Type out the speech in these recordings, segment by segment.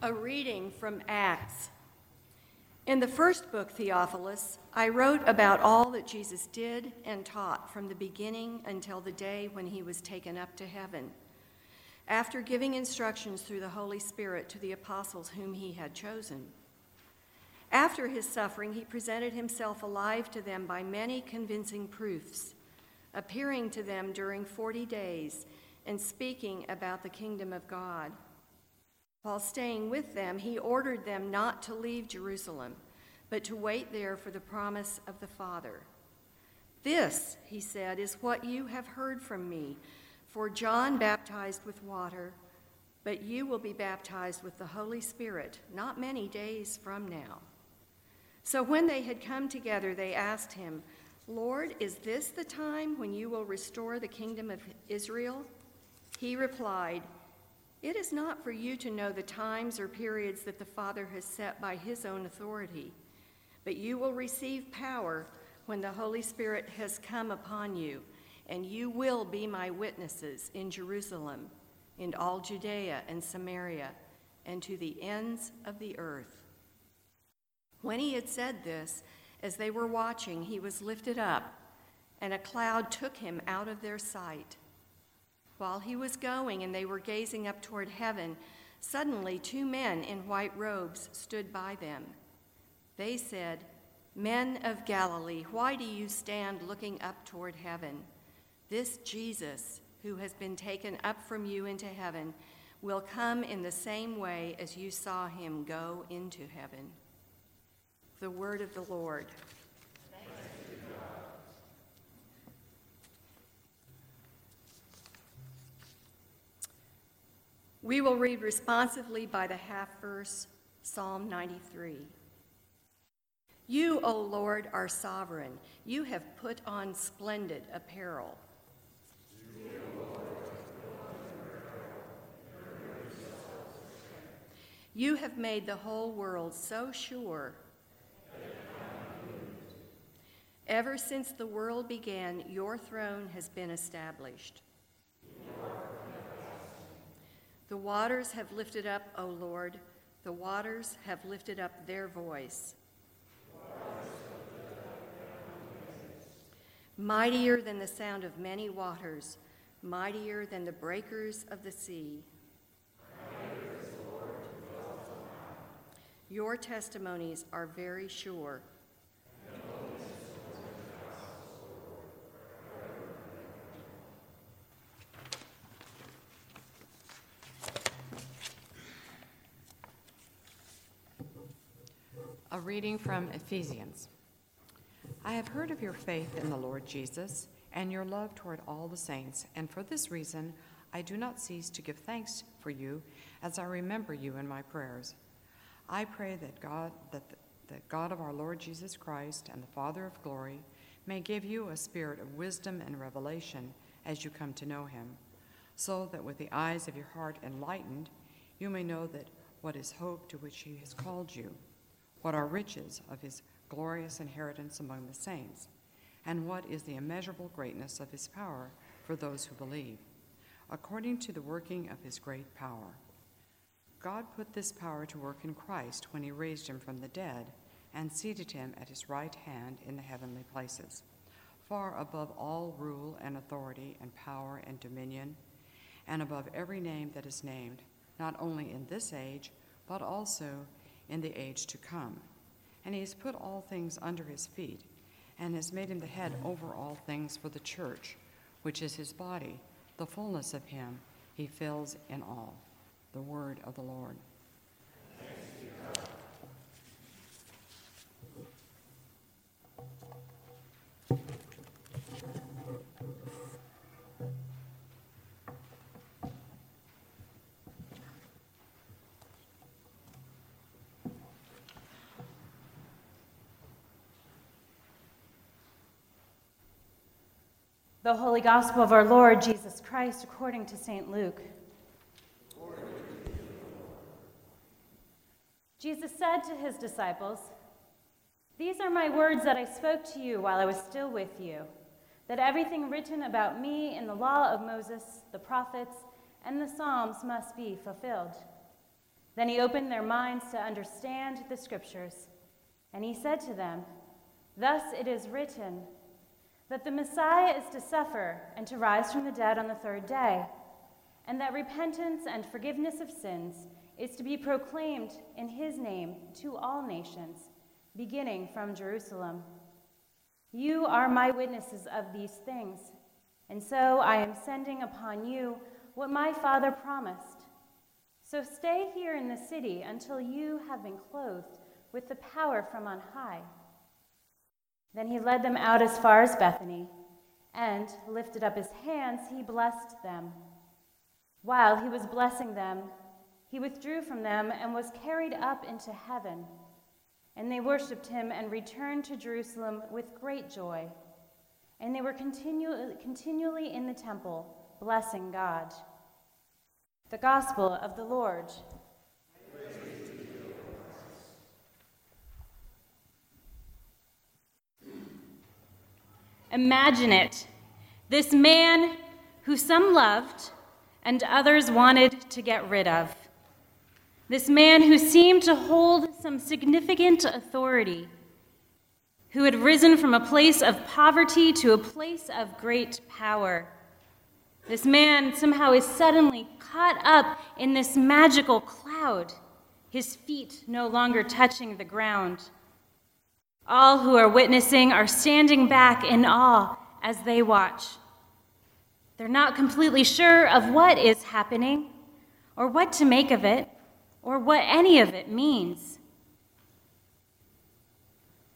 A reading from Acts. In the first book, Theophilus, I wrote about all that Jesus did and taught from the beginning until the day when he was taken up to heaven, after giving instructions through the Holy Spirit to the apostles whom he had chosen. After his suffering, he presented himself alive to them by many convincing proofs, appearing to them during 40 days and speaking about the kingdom of God. While staying with them, he ordered them not to leave Jerusalem, but to wait there for the promise of the Father. This, he said, is what you have heard from me. For John baptized with water, but you will be baptized with the Holy Spirit not many days from now. So when they had come together, they asked him, Lord, is this the time when you will restore the kingdom of Israel? He replied, It is not for you to know the times or periods that the Father has set by his own authority, but you will receive power when the Holy Spirit has come upon you, and you will be my witnesses in Jerusalem, in all Judea and Samaria, and to the ends of the earth. When he had said this, as they were watching, he was lifted up, and a cloud took him out of their sight. While he was going and they were gazing up toward heaven, suddenly two men in white robes stood by them. They said, Men of Galilee, why do you stand looking up toward heaven? This Jesus, who has been taken up from you into heaven, will come in the same way as you saw him go into heaven. The word of the Lord. We will read responsively by the half verse, Psalm 93. You, O Lord, are sovereign. You have put on splendid apparel. You have made the whole world so sure. Ever since the world began, your throne has been established. The waters have lifted up, O Lord, the waters have lifted up their voice. Mightier than the sound of many waters, mightier than the breakers of the sea. Your testimonies are very sure. A reading from Ephesians. I have heard of your faith in the Lord Jesus and your love toward all the saints, and for this reason I do not cease to give thanks for you as I remember you in my prayers. I pray that God that the, that God of our Lord Jesus Christ and the Father of glory may give you a spirit of wisdom and revelation as you come to know him, so that with the eyes of your heart enlightened, you may know that what is hope to which he has called you what are riches of his glorious inheritance among the saints, and what is the immeasurable greatness of his power for those who believe, according to the working of his great power. God put this power to work in Christ when he raised him from the dead and seated him at his right hand in the heavenly places, far above all rule and authority and power and dominion, and above every name that is named, not only in this age, but also in the age to come. And he has put all things under his feet, and has made him the head over all things for the church, which is his body, the fullness of him he fills in all. The word of the Lord. The Holy Gospel of our Lord Jesus Christ according to St. Luke. Jesus said to his disciples, These are my words that I spoke to you while I was still with you, that everything written about me in the law of Moses, the prophets, and the Psalms must be fulfilled. Then he opened their minds to understand the scriptures. And he said to them, Thus it is written, that the Messiah is to suffer and to rise from the dead on the third day, and that repentance and forgiveness of sins is to be proclaimed in his name to all nations, beginning from Jerusalem. You are my witnesses of these things, and so I am sending upon you what my Father promised. So stay here in the city until you have been clothed with the power from on high. Then he led them out as far as Bethany, and lifted up his hands, he blessed them. While he was blessing them, he withdrew from them and was carried up into heaven. And they worshipped him and returned to Jerusalem with great joy. And they were continu- continually in the temple, blessing God. The Gospel of the Lord. Imagine it. This man who some loved and others wanted to get rid of. This man who seemed to hold some significant authority, who had risen from a place of poverty to a place of great power. This man somehow is suddenly caught up in this magical cloud, his feet no longer touching the ground. All who are witnessing are standing back in awe as they watch. They're not completely sure of what is happening, or what to make of it, or what any of it means.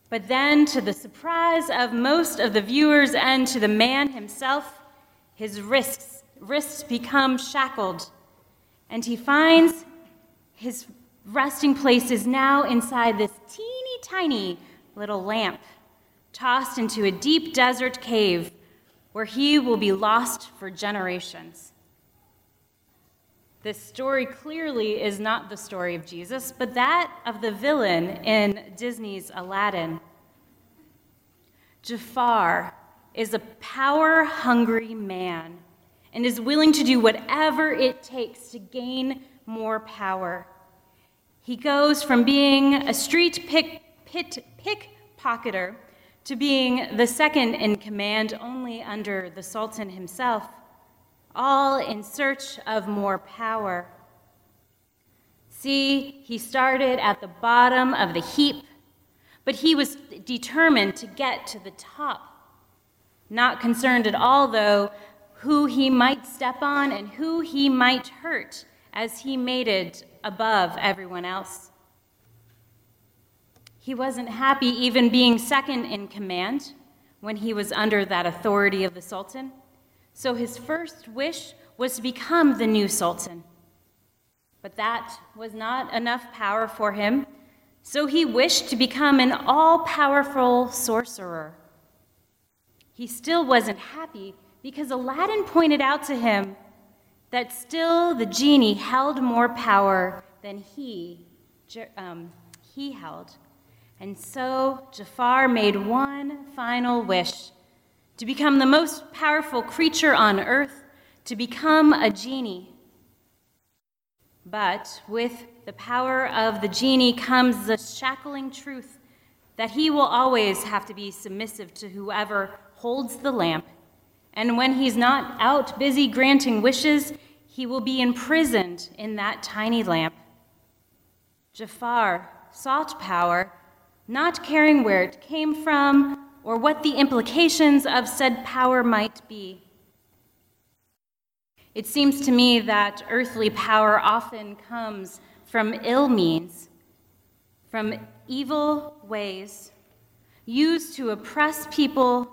But then, to the surprise of most of the viewers and to the man himself, his wrists, wrists become shackled, and he finds his resting place is now inside this teeny tiny little lamp, tossed into a deep desert cave where he will be lost for generations. This story clearly is not the story of Jesus, but that of the villain in Disney's Aladdin. Jafar is a power hungry man and is willing to do whatever it takes to gain more power. He goes from being a street pick, pit, pickpocketer to being the second in command only under the Sultan himself, all in search of more power. See, he started at the bottom of the heap, but he was determined to get to the top. Not concerned at all, though, who he might step on and who he might hurt as he mated above everyone else. He wasn't happy even being second in command when he was under that authority of the Sultan. So his first wish was to become the new Sultan. But that was not enough power for him, so he wished to become an all powerful sorcerer. He still wasn't happy because Aladdin pointed out to him that still the genie held more power than he, um, he held. And so Jafar made one final wish to become the most powerful creature on earth, to become a genie. But with the power of the genie comes the shackling truth that he will always have to be submissive to whoever holds the lamp. And when he's not out busy granting wishes, he will be imprisoned in that tiny lamp. Jafar sought power not caring where it came from or what the implications of said power might be. It seems to me that earthly power often comes from ill means, from evil ways, used to oppress people,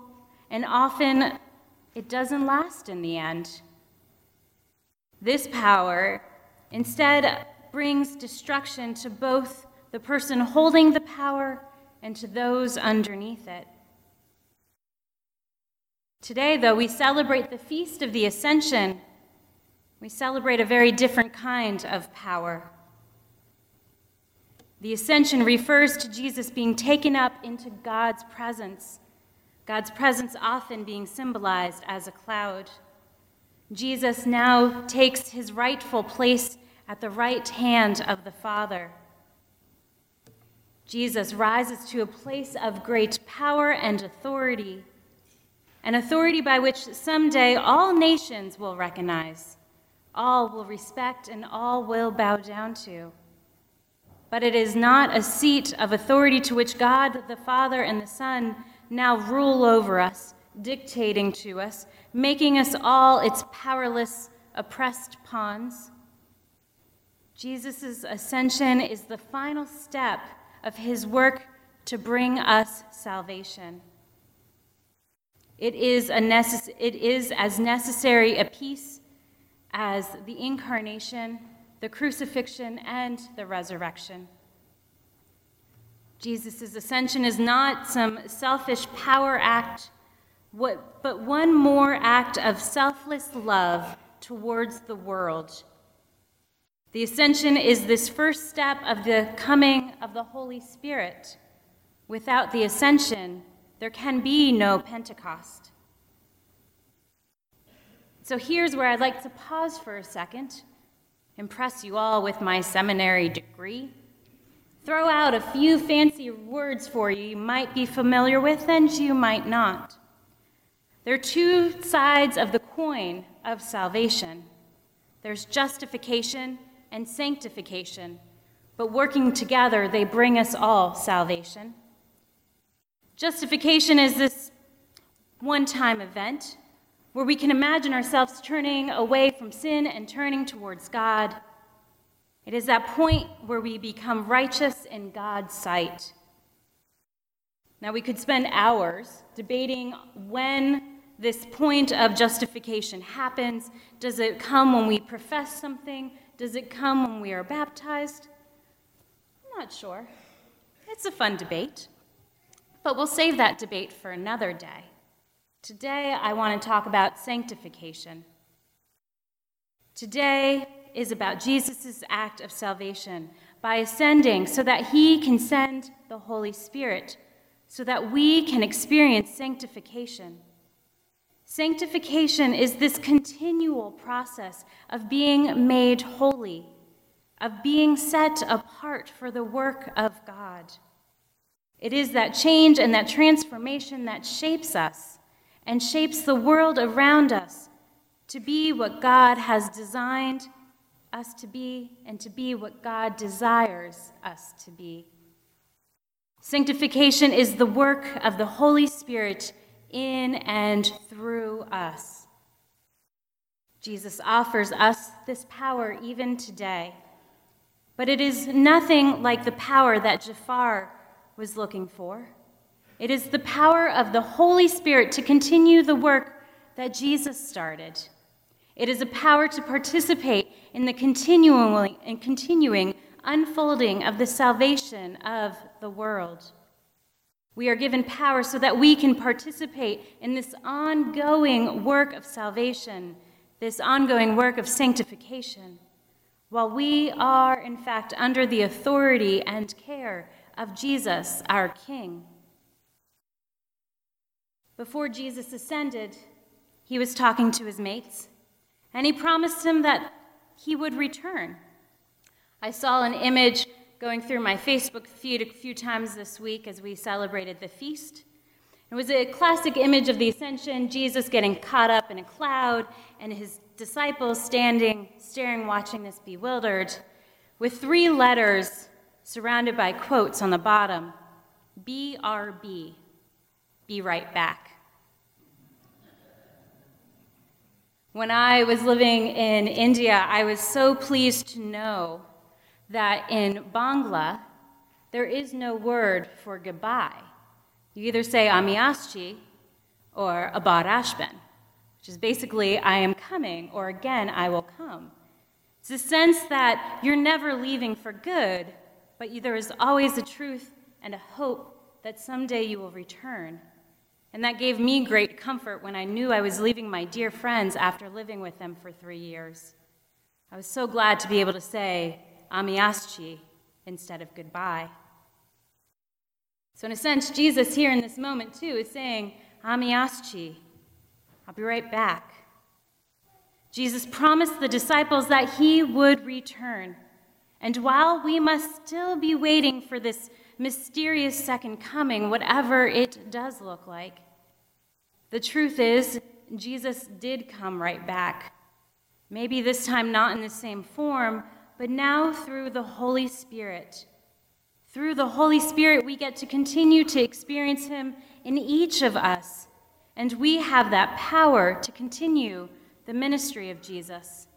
and often it doesn't last in the end. This power instead brings destruction to both the person holding the power and to those underneath it. Today, though, we celebrate the feast of the Ascension. We celebrate a very different kind of power. The Ascension refers to Jesus being taken up into God's presence, God's presence often being symbolized as a cloud. Jesus now takes his rightful place at the right hand of the Father. Jesus rises to a place of great power and authority, an authority by which someday all nations will recognize, all will respect, and all will bow down to. But it is not a seat of authority to which God the Father and the Son now rule over us, dictating to us, making us all its powerless, oppressed pawns. Jesus' ascension is the final step of his work to bring us salvation. It is, a necess- it is as necessary a piece as the incarnation, the crucifixion, and the resurrection. Jesus' ascension is not some selfish power act, but one more act of selfless love towards the world the ascension is this first step of the coming of the Holy Spirit. Without the ascension, there can be no Pentecost. So here's where I'd like to pause for a second, impress you all with my seminary degree, throw out a few fancy words for you you might be familiar with and you might not. There are two sides of the coin of salvation there's justification and sanctification, but working together, they bring us all salvation. Justification is this one time event where we can imagine ourselves turning away from sin and turning towards God. It is that point where we become righteous in God's sight. Now, we could spend hours debating when this point of justification happens. Does it come when we profess something? Does it come when we are baptized? I'm not sure. It's a fun debate, but we'll save that debate for another day. Today, I want to talk about sanctification. Today is about Jesus' act of salvation by ascending so that he can send the Holy Spirit, so that we can experience sanctification. Sanctification is this continual process of being made holy, of being set apart for the work of God. It is that change and that transformation that shapes us and shapes the world around us to be what God has designed us to be and to be what God desires us to be. Sanctification is the work of the Holy Spirit in and through us. Jesus offers us this power even today. But it is nothing like the power that Jafar was looking for. It is the power of the Holy Spirit to continue the work that Jesus started. It is a power to participate in the continuing and continuing unfolding of the salvation of the world. We are given power so that we can participate in this ongoing work of salvation, this ongoing work of sanctification, while we are, in fact, under the authority and care of Jesus, our King. Before Jesus ascended, he was talking to his mates, and he promised them that he would return. I saw an image going through my Facebook feed a few times this week as we celebrated the feast. It was a classic image of the ascension, Jesus getting caught up in a cloud, and his disciples standing, staring, watching this bewildered, with three letters surrounded by quotes on the bottom BRB, be right back. When I was living in India, I was so pleased to know that in Bangla, there is no word for goodbye. You either say Amiaschi or abad Ashben, which is basically I am coming or again I will come. It's a sense that you're never leaving for good, but there is always a truth and a hope that someday you will return. And that gave me great comfort when I knew I was leaving my dear friends after living with them for three years. I was so glad to be able to say, amiaschi instead of goodbye. So, in a sense, Jesus here in this moment, too, is saying, amiaschi, I'll be right back. Jesus promised the disciples that he would return. And while we must still be waiting for this mysterious second coming, whatever it does look like, the truth is, Jesus did come right back. Maybe this time not in the same form, but now through the Holy Spirit. Through the Holy Spirit, we get to continue to experience Him in each of us, and we have that power to continue the ministry of Jesus.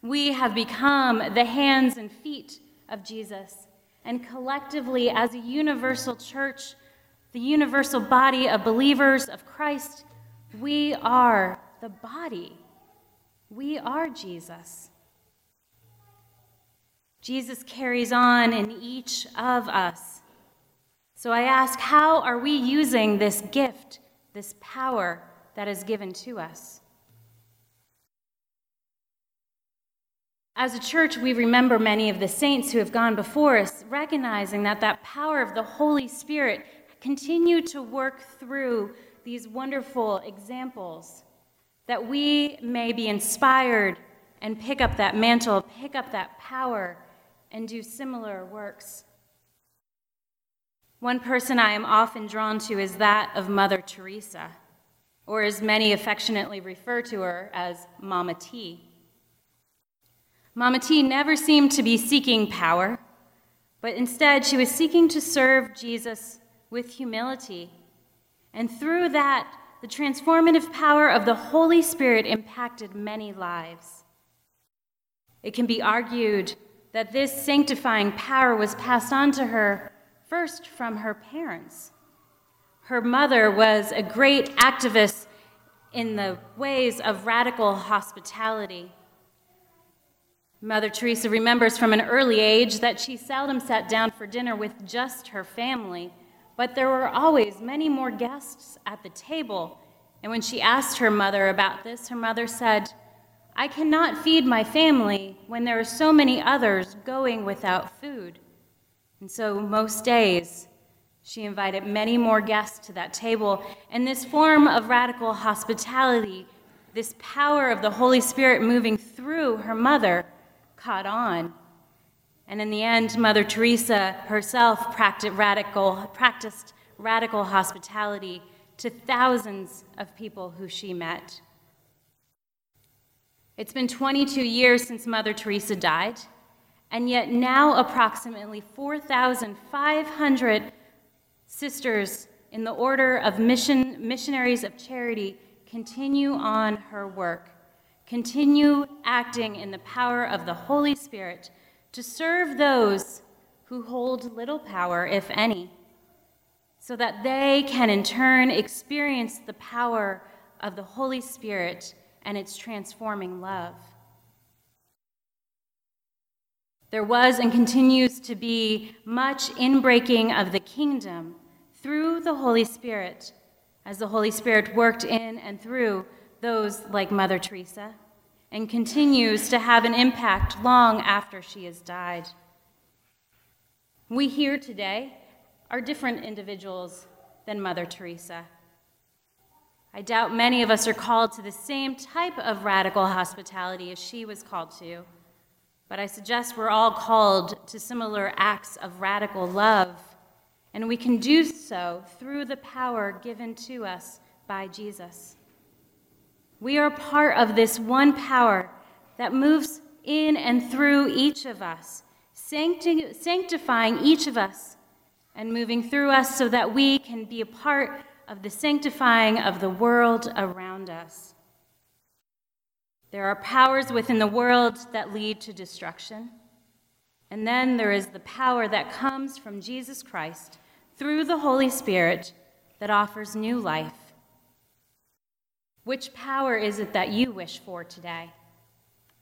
We have become the hands and feet of Jesus, and collectively, as a universal church, the universal body of believers of Christ, we are the body. We are Jesus. Jesus carries on in each of us. So I ask, how are we using this gift, this power that is given to us? As a church, we remember many of the saints who have gone before us, recognizing that that power of the Holy Spirit continued to work through these wonderful examples, that we may be inspired and pick up that mantle, pick up that power, and do similar works. One person I am often drawn to is that of Mother Teresa, or as many affectionately refer to her as Mama T. Mama T never seemed to be seeking power, but instead she was seeking to serve Jesus with humility and through that, the transformative power of the Holy Spirit impacted many lives. It can be argued that this sanctifying power was passed on to her first from her parents. Her mother was a great activist in the ways of radical hospitality. Mother Teresa remembers from an early age that she seldom sat down for dinner with just her family but there were always many more guests at the table. And when she asked her mother about this, her mother said, I cannot feed my family when there are so many others going without food. And so, most days, she invited many more guests to that table. And this form of radical hospitality, this power of the Holy Spirit moving through her mother, caught on. And in the end, Mother Teresa herself practiced radical, practiced radical hospitality to thousands of people who she met. It's been 22 years since Mother Teresa died, and yet now approximately 4,500 sisters in the order of mission, missionaries of charity continue on her work, continue acting in the power of the Holy Spirit to serve those who hold little power, if any, so that they can in turn experience the power of the Holy Spirit and its transforming love. There was and continues to be much inbreaking of the kingdom through the Holy Spirit, as the Holy Spirit worked in and through those like Mother Teresa and continues to have an impact long after she has died. We here today are different individuals than Mother Teresa. I doubt many of us are called to the same type of radical hospitality as she was called to, but I suggest we're all called to similar acts of radical love, and we can do so through the power given to us by Jesus. We are part of this one power that moves in and through each of us, sancti- sanctifying each of us and moving through us so that we can be a part of the sanctifying of the world around us. There are powers within the world that lead to destruction. And then there is the power that comes from Jesus Christ through the Holy Spirit that offers new life which power is it that you wish for today?